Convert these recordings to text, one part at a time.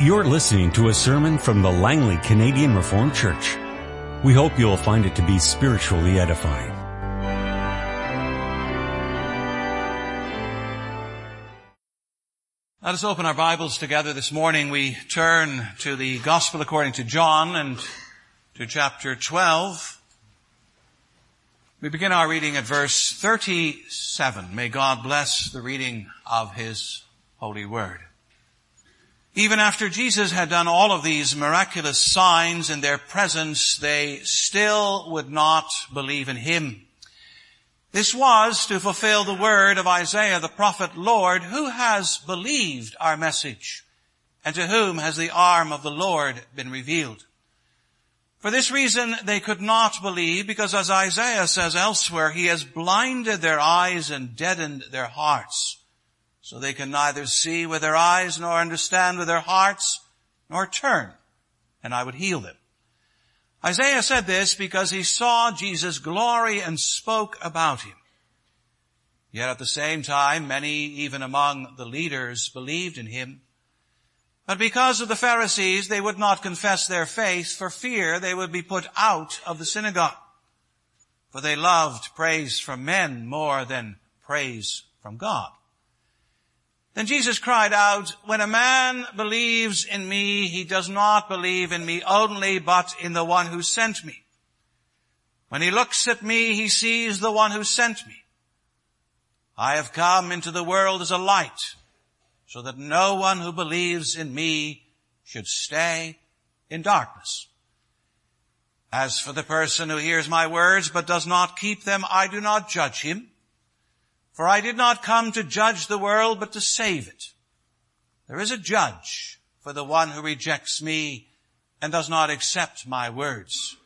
You're listening to a sermon from the Langley Canadian Reformed Church. We hope you'll find it to be spiritually edifying. Let us open our Bibles together this morning. We turn to the Gospel according to John and to chapter 12. We begin our reading at verse 37. May God bless the reading of His holy word. Even after Jesus had done all of these miraculous signs in their presence, they still would not believe in Him. This was to fulfill the word of Isaiah the prophet, Lord, who has believed our message? And to whom has the arm of the Lord been revealed? For this reason they could not believe because as Isaiah says elsewhere, He has blinded their eyes and deadened their hearts so they can neither see with their eyes nor understand with their hearts nor turn, and I would heal them. Isaiah said this because he saw Jesus' glory and spoke about him. Yet at the same time, many, even among the leaders, believed in him. But because of the Pharisees, they would not confess their faith for fear they would be put out of the synagogue. For they loved praise from men more than praise from God. Then Jesus cried out, when a man believes in me, he does not believe in me only, but in the one who sent me. When he looks at me, he sees the one who sent me. I have come into the world as a light, so that no one who believes in me should stay in darkness. As for the person who hears my words but does not keep them, I do not judge him. For I did not come to judge the world, but to save it. There is a judge for the one who rejects me and does not accept my words.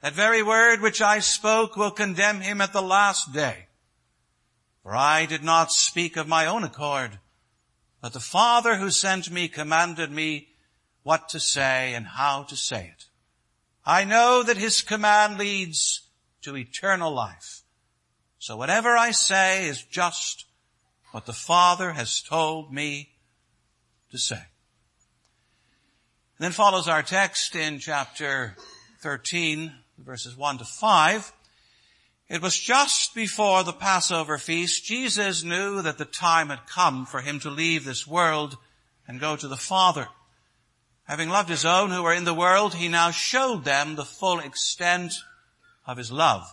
That very word which I spoke will condemn him at the last day. For I did not speak of my own accord, but the Father who sent me commanded me what to say and how to say it. I know that his command leads to eternal life. So whatever I say is just what the Father has told me to say. And then follows our text in chapter 13, verses 1 to 5. It was just before the Passover feast. Jesus knew that the time had come for him to leave this world and go to the Father. Having loved his own who were in the world, he now showed them the full extent of his love.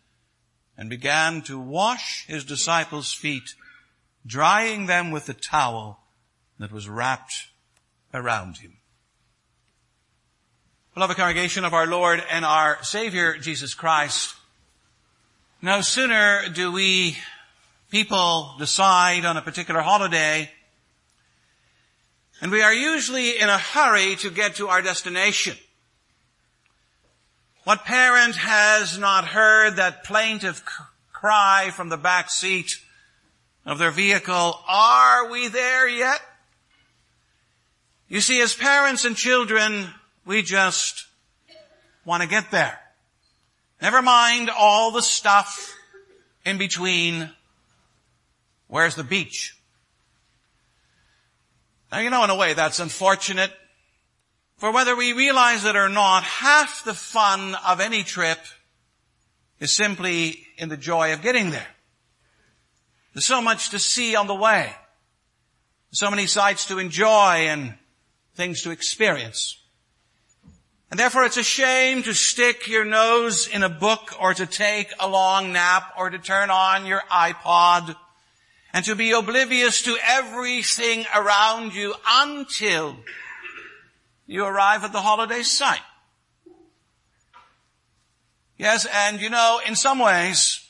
and began to wash his disciples' feet, drying them with the towel that was wrapped around him. Beloved congregation of our Lord and our Savior Jesus Christ, no sooner do we people decide on a particular holiday and we are usually in a hurry to get to our destination. What parent has not heard that plaintive cry from the back seat of their vehicle, are we there yet? You see, as parents and children, we just want to get there. Never mind all the stuff in between. Where's the beach? Now you know in a way that's unfortunate for whether we realize it or not, half the fun of any trip is simply in the joy of getting there. There's so much to see on the way. So many sights to enjoy and things to experience. And therefore it's a shame to stick your nose in a book or to take a long nap or to turn on your iPod and to be oblivious to everything around you until you arrive at the holiday site. Yes, and you know, in some ways,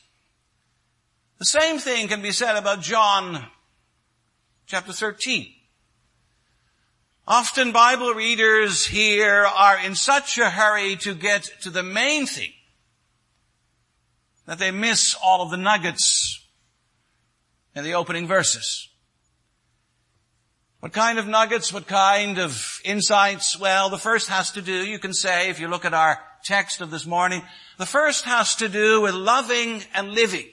the same thing can be said about John chapter 13. Often Bible readers here are in such a hurry to get to the main thing that they miss all of the nuggets in the opening verses. What kind of nuggets? What kind of insights? Well, the first has to do, you can say, if you look at our text of this morning, the first has to do with loving and living.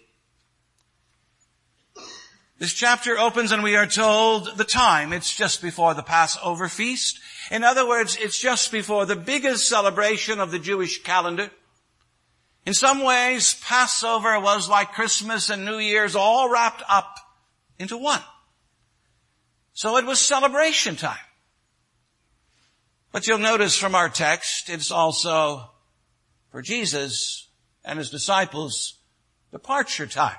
This chapter opens and we are told the time. It's just before the Passover feast. In other words, it's just before the biggest celebration of the Jewish calendar. In some ways, Passover was like Christmas and New Year's all wrapped up into one. So it was celebration time. But you'll notice from our text, it's also for Jesus and his disciples departure time.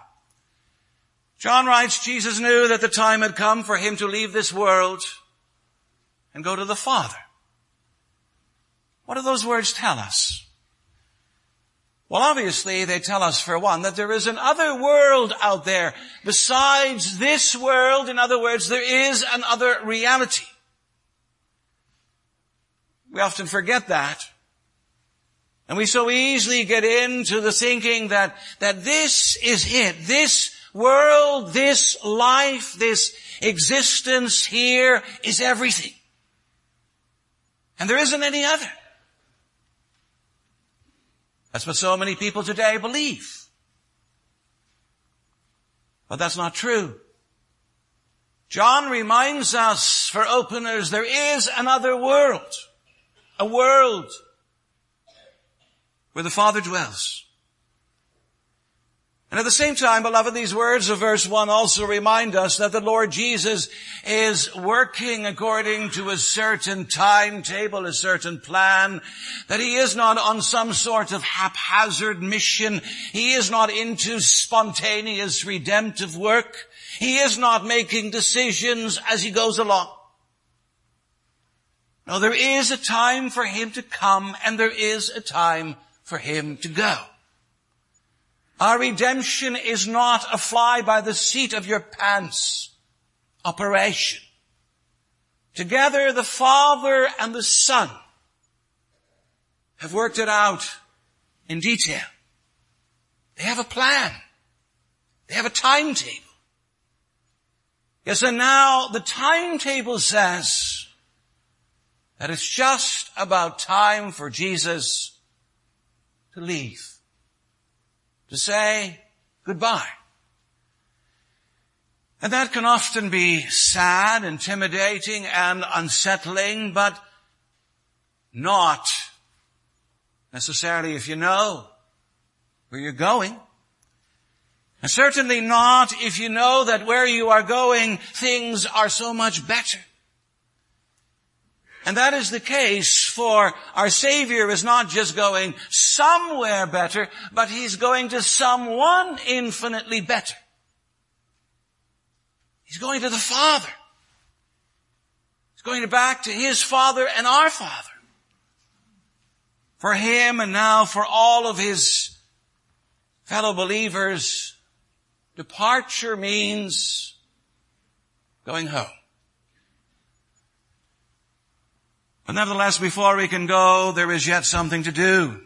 John writes, Jesus knew that the time had come for him to leave this world and go to the Father. What do those words tell us? Well, obviously they tell us for one that there is another world out there besides this world. In other words, there is another reality. We often forget that. And we so easily get into the thinking that, that this is it. This world, this life, this existence here is everything. And there isn't any other. That's what so many people today believe. But that's not true. John reminds us for openers there is another world. A world where the Father dwells. And at the same time, beloved, these words of verse 1 also remind us that the Lord Jesus is working according to a certain timetable, a certain plan, that He is not on some sort of haphazard mission. He is not into spontaneous redemptive work. He is not making decisions as He goes along. No, there is a time for Him to come and there is a time for Him to go. Our redemption is not a fly by the seat of your pants operation. Together the Father and the Son have worked it out in detail. They have a plan. They have a timetable. Yes, and now the timetable says that it's just about time for Jesus to leave to say goodbye. And that can often be sad, intimidating, and unsettling, but not necessarily if you know where you're going. And certainly not if you know that where you are going, things are so much better. And that is the case for our Savior is not just going somewhere better, but He's going to someone infinitely better. He's going to the Father. He's going back to His Father and our Father. For Him and now for all of His fellow believers, departure means going home. But nevertheless, before we can go, there is yet something to do.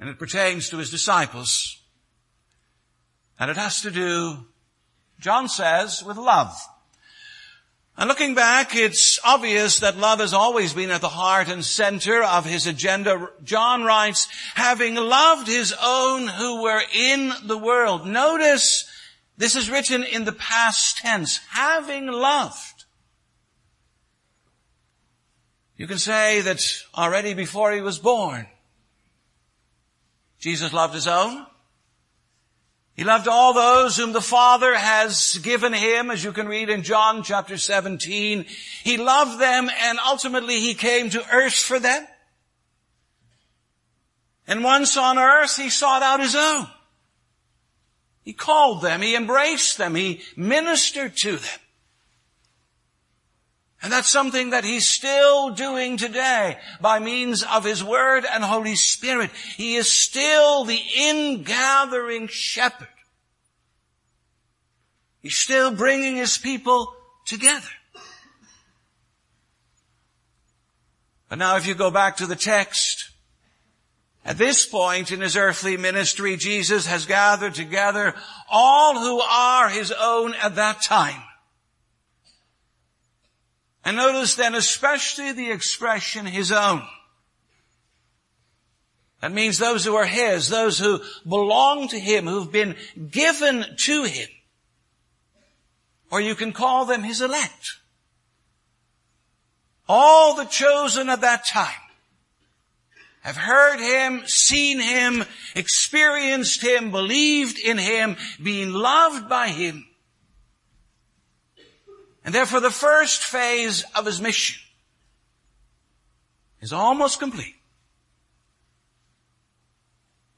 And it pertains to his disciples. And it has to do, John says, with love. And looking back, it's obvious that love has always been at the heart and center of his agenda. John writes, having loved his own who were in the world. Notice this is written in the past tense. Having loved. You can say that already before he was born, Jesus loved his own. He loved all those whom the Father has given him, as you can read in John chapter 17. He loved them and ultimately he came to earth for them. And once on earth, he sought out his own. He called them, he embraced them, he ministered to them. And that's something that he's still doing today by means of his word and Holy Spirit. He is still the ingathering shepherd. He's still bringing his people together. But now if you go back to the text, at this point in his earthly ministry, Jesus has gathered together all who are his own at that time. And notice then especially the expression his own. That means those who are his, those who belong to him, who've been given to him. Or you can call them his elect. All the chosen at that time have heard him, seen him, experienced him, believed in him, been loved by him. And therefore the first phase of his mission is almost complete.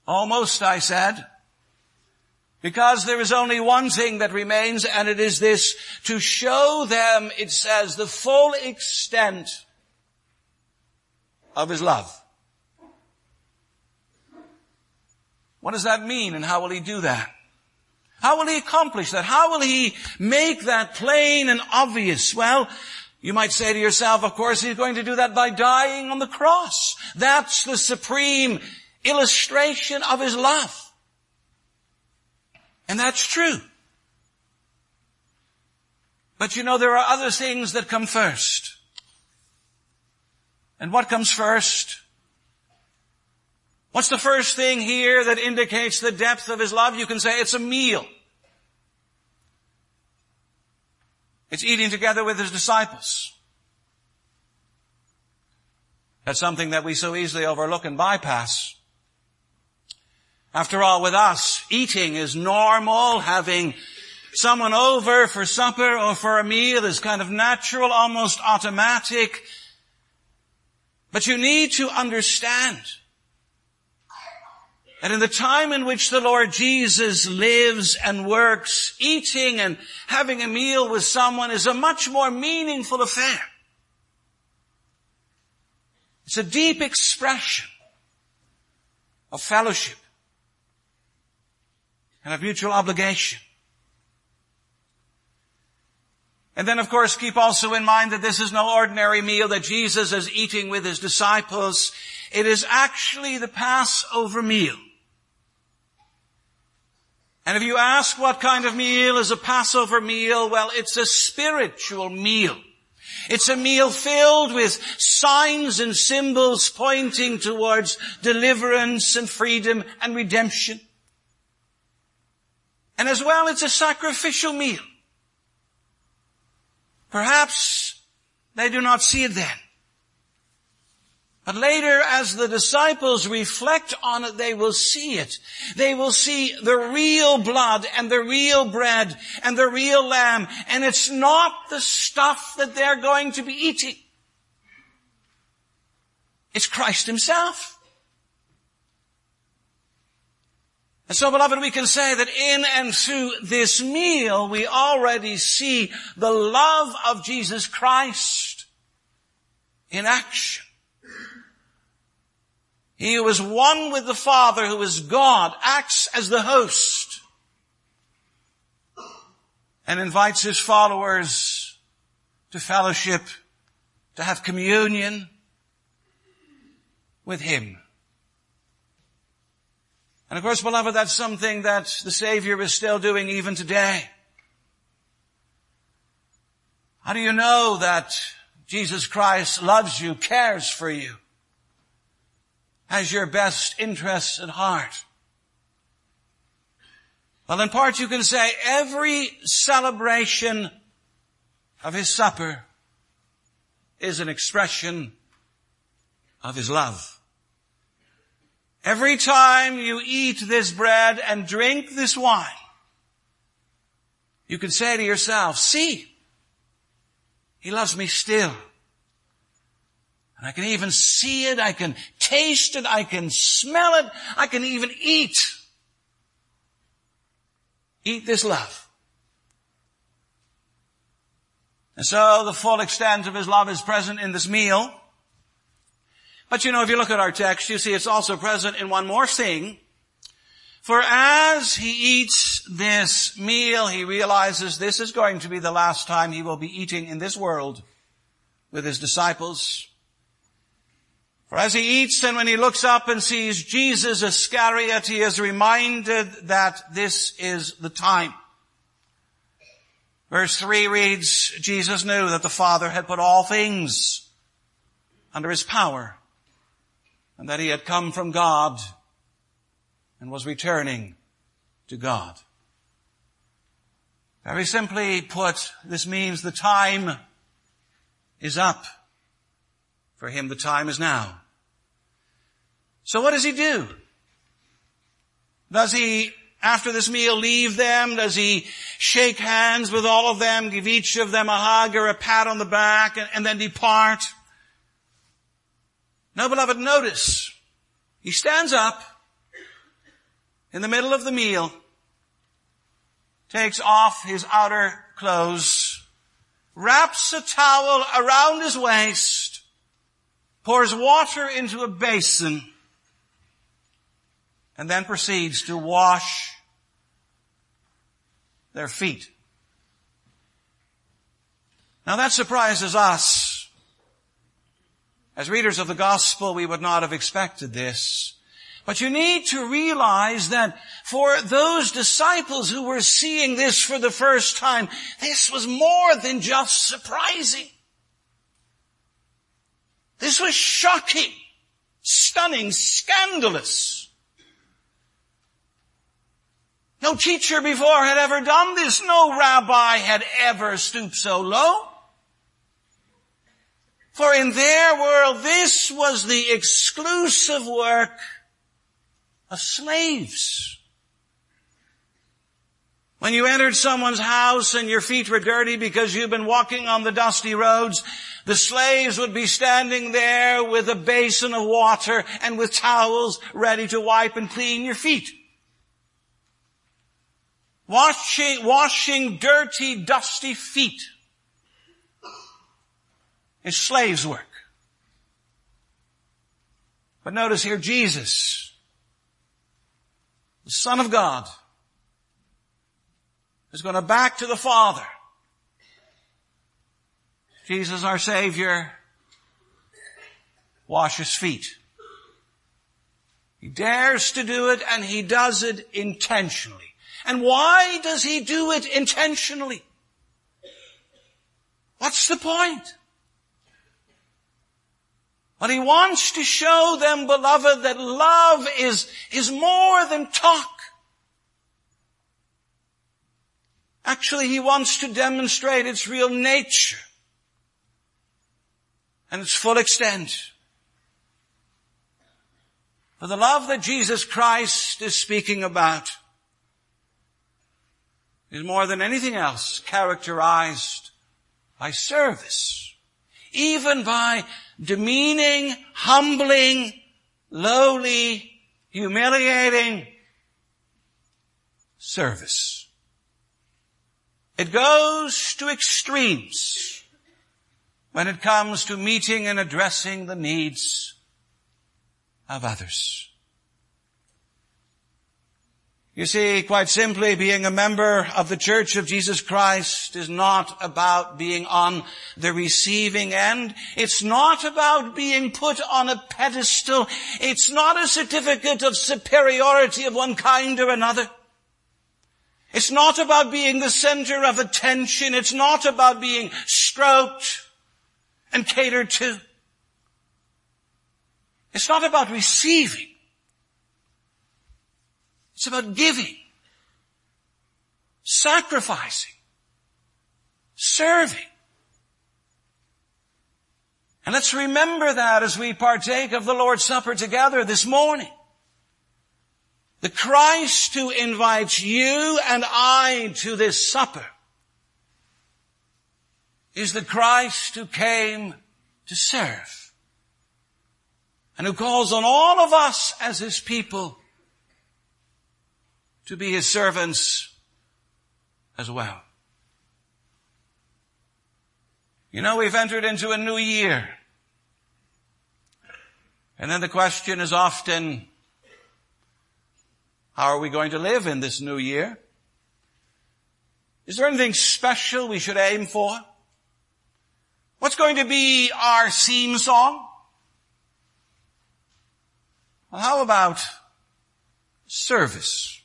Almost, I said. Because there is only one thing that remains, and it is this, to show them, it says, the full extent of his love. What does that mean, and how will he do that? How will he accomplish that? How will he make that plain and obvious? Well, you might say to yourself, of course, he's going to do that by dying on the cross. That's the supreme illustration of his love. And that's true. But you know, there are other things that come first. And what comes first? What's the first thing here that indicates the depth of his love? You can say it's a meal. It's eating together with his disciples. That's something that we so easily overlook and bypass. After all, with us, eating is normal. Having someone over for supper or for a meal is kind of natural, almost automatic. But you need to understand that in the time in which the Lord Jesus lives and works, eating and having a meal with someone is a much more meaningful affair. It's a deep expression of fellowship and of mutual obligation. And then of course keep also in mind that this is no ordinary meal that Jesus is eating with his disciples. It is actually the Passover meal. And if you ask what kind of meal is a Passover meal, well, it's a spiritual meal. It's a meal filled with signs and symbols pointing towards deliverance and freedom and redemption. And as well, it's a sacrificial meal. Perhaps they do not see it then. But later, as the disciples reflect on it, they will see it. They will see the real blood and the real bread and the real lamb. And it's not the stuff that they're going to be eating. It's Christ himself. And so beloved, we can say that in and through this meal, we already see the love of Jesus Christ in action. He who is one with the Father, who is God, acts as the host and invites his followers to fellowship, to have communion with him. And of course, beloved, that's something that the Savior is still doing even today. How do you know that Jesus Christ loves you, cares for you, has your best interests at heart? Well, in part you can say every celebration of His supper is an expression of His love. Every time you eat this bread and drink this wine, you can say to yourself, see, he loves me still. And I can even see it, I can taste it, I can smell it, I can even eat. Eat this love. And so the full extent of his love is present in this meal. But you know, if you look at our text, you see it's also present in one more thing. For as he eats this meal, he realizes this is going to be the last time he will be eating in this world with his disciples. For as he eats and when he looks up and sees Jesus Iscariot, he is reminded that this is the time. Verse 3 reads, Jesus knew that the Father had put all things under his power and that he had come from God and was returning to God. Very simply put, this means the time is up. For him, the time is now. So what does he do? Does he, after this meal, leave them? Does he shake hands with all of them, give each of them a hug or a pat on the back, and, and then depart? No, beloved, notice. He stands up in the middle of the meal, takes off his outer clothes, wraps a towel around his waist, pours water into a basin, and then proceeds to wash their feet. Now that surprises us. As readers of the gospel, we would not have expected this. But you need to realize that for those disciples who were seeing this for the first time, this was more than just surprising. This was shocking, stunning, scandalous. No teacher before had ever done this. No rabbi had ever stooped so low. For in their world, this was the exclusive work of slaves. When you entered someone's house and your feet were dirty because you've been walking on the dusty roads, the slaves would be standing there with a basin of water and with towels ready to wipe and clean your feet. Washing, washing dirty, dusty feet is slave's work. But notice here Jesus the Son of God, is going to back to the Father. Jesus, our Savior, washes feet. He dares to do it and he does it intentionally. And why does he do it intentionally? What's the point? But he wants to show them, beloved, that love is, is more than talk. Actually, he wants to demonstrate its real nature and its full extent. For the love that Jesus Christ is speaking about is more than anything else characterized by service, even by demeaning, humbling, lowly, humiliating service. It goes to extremes when it comes to meeting and addressing the needs of others. You see, quite simply, being a member of the Church of Jesus Christ is not about being on the receiving end. It's not about being put on a pedestal. It's not a certificate of superiority of one kind or another. It's not about being the center of attention. It's not about being stroked and catered to. It's not about receiving. It's about giving, sacrificing, serving. And let's remember that as we partake of the Lord's Supper together this morning. The Christ who invites you and I to this supper is the Christ who came to serve and who calls on all of us as his people to be his servants as well. You know, we've entered into a new year. And then the question is often, how are we going to live in this new year? Is there anything special we should aim for? What's going to be our theme song? Well, how about service?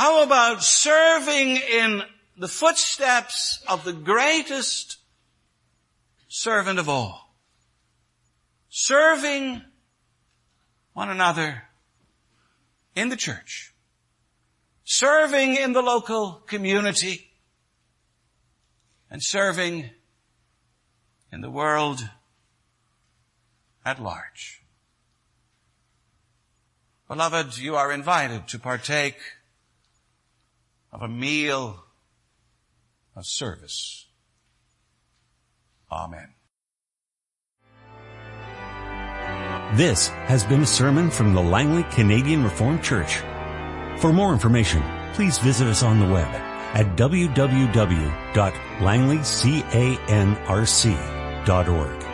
How about serving in the footsteps of the greatest servant of all? Serving one another in the church. Serving in the local community. And serving in the world at large. Beloved, you are invited to partake of a meal of service. Amen. This has been a sermon from the Langley Canadian Reformed Church. For more information, please visit us on the web at www.langleycanrc.org.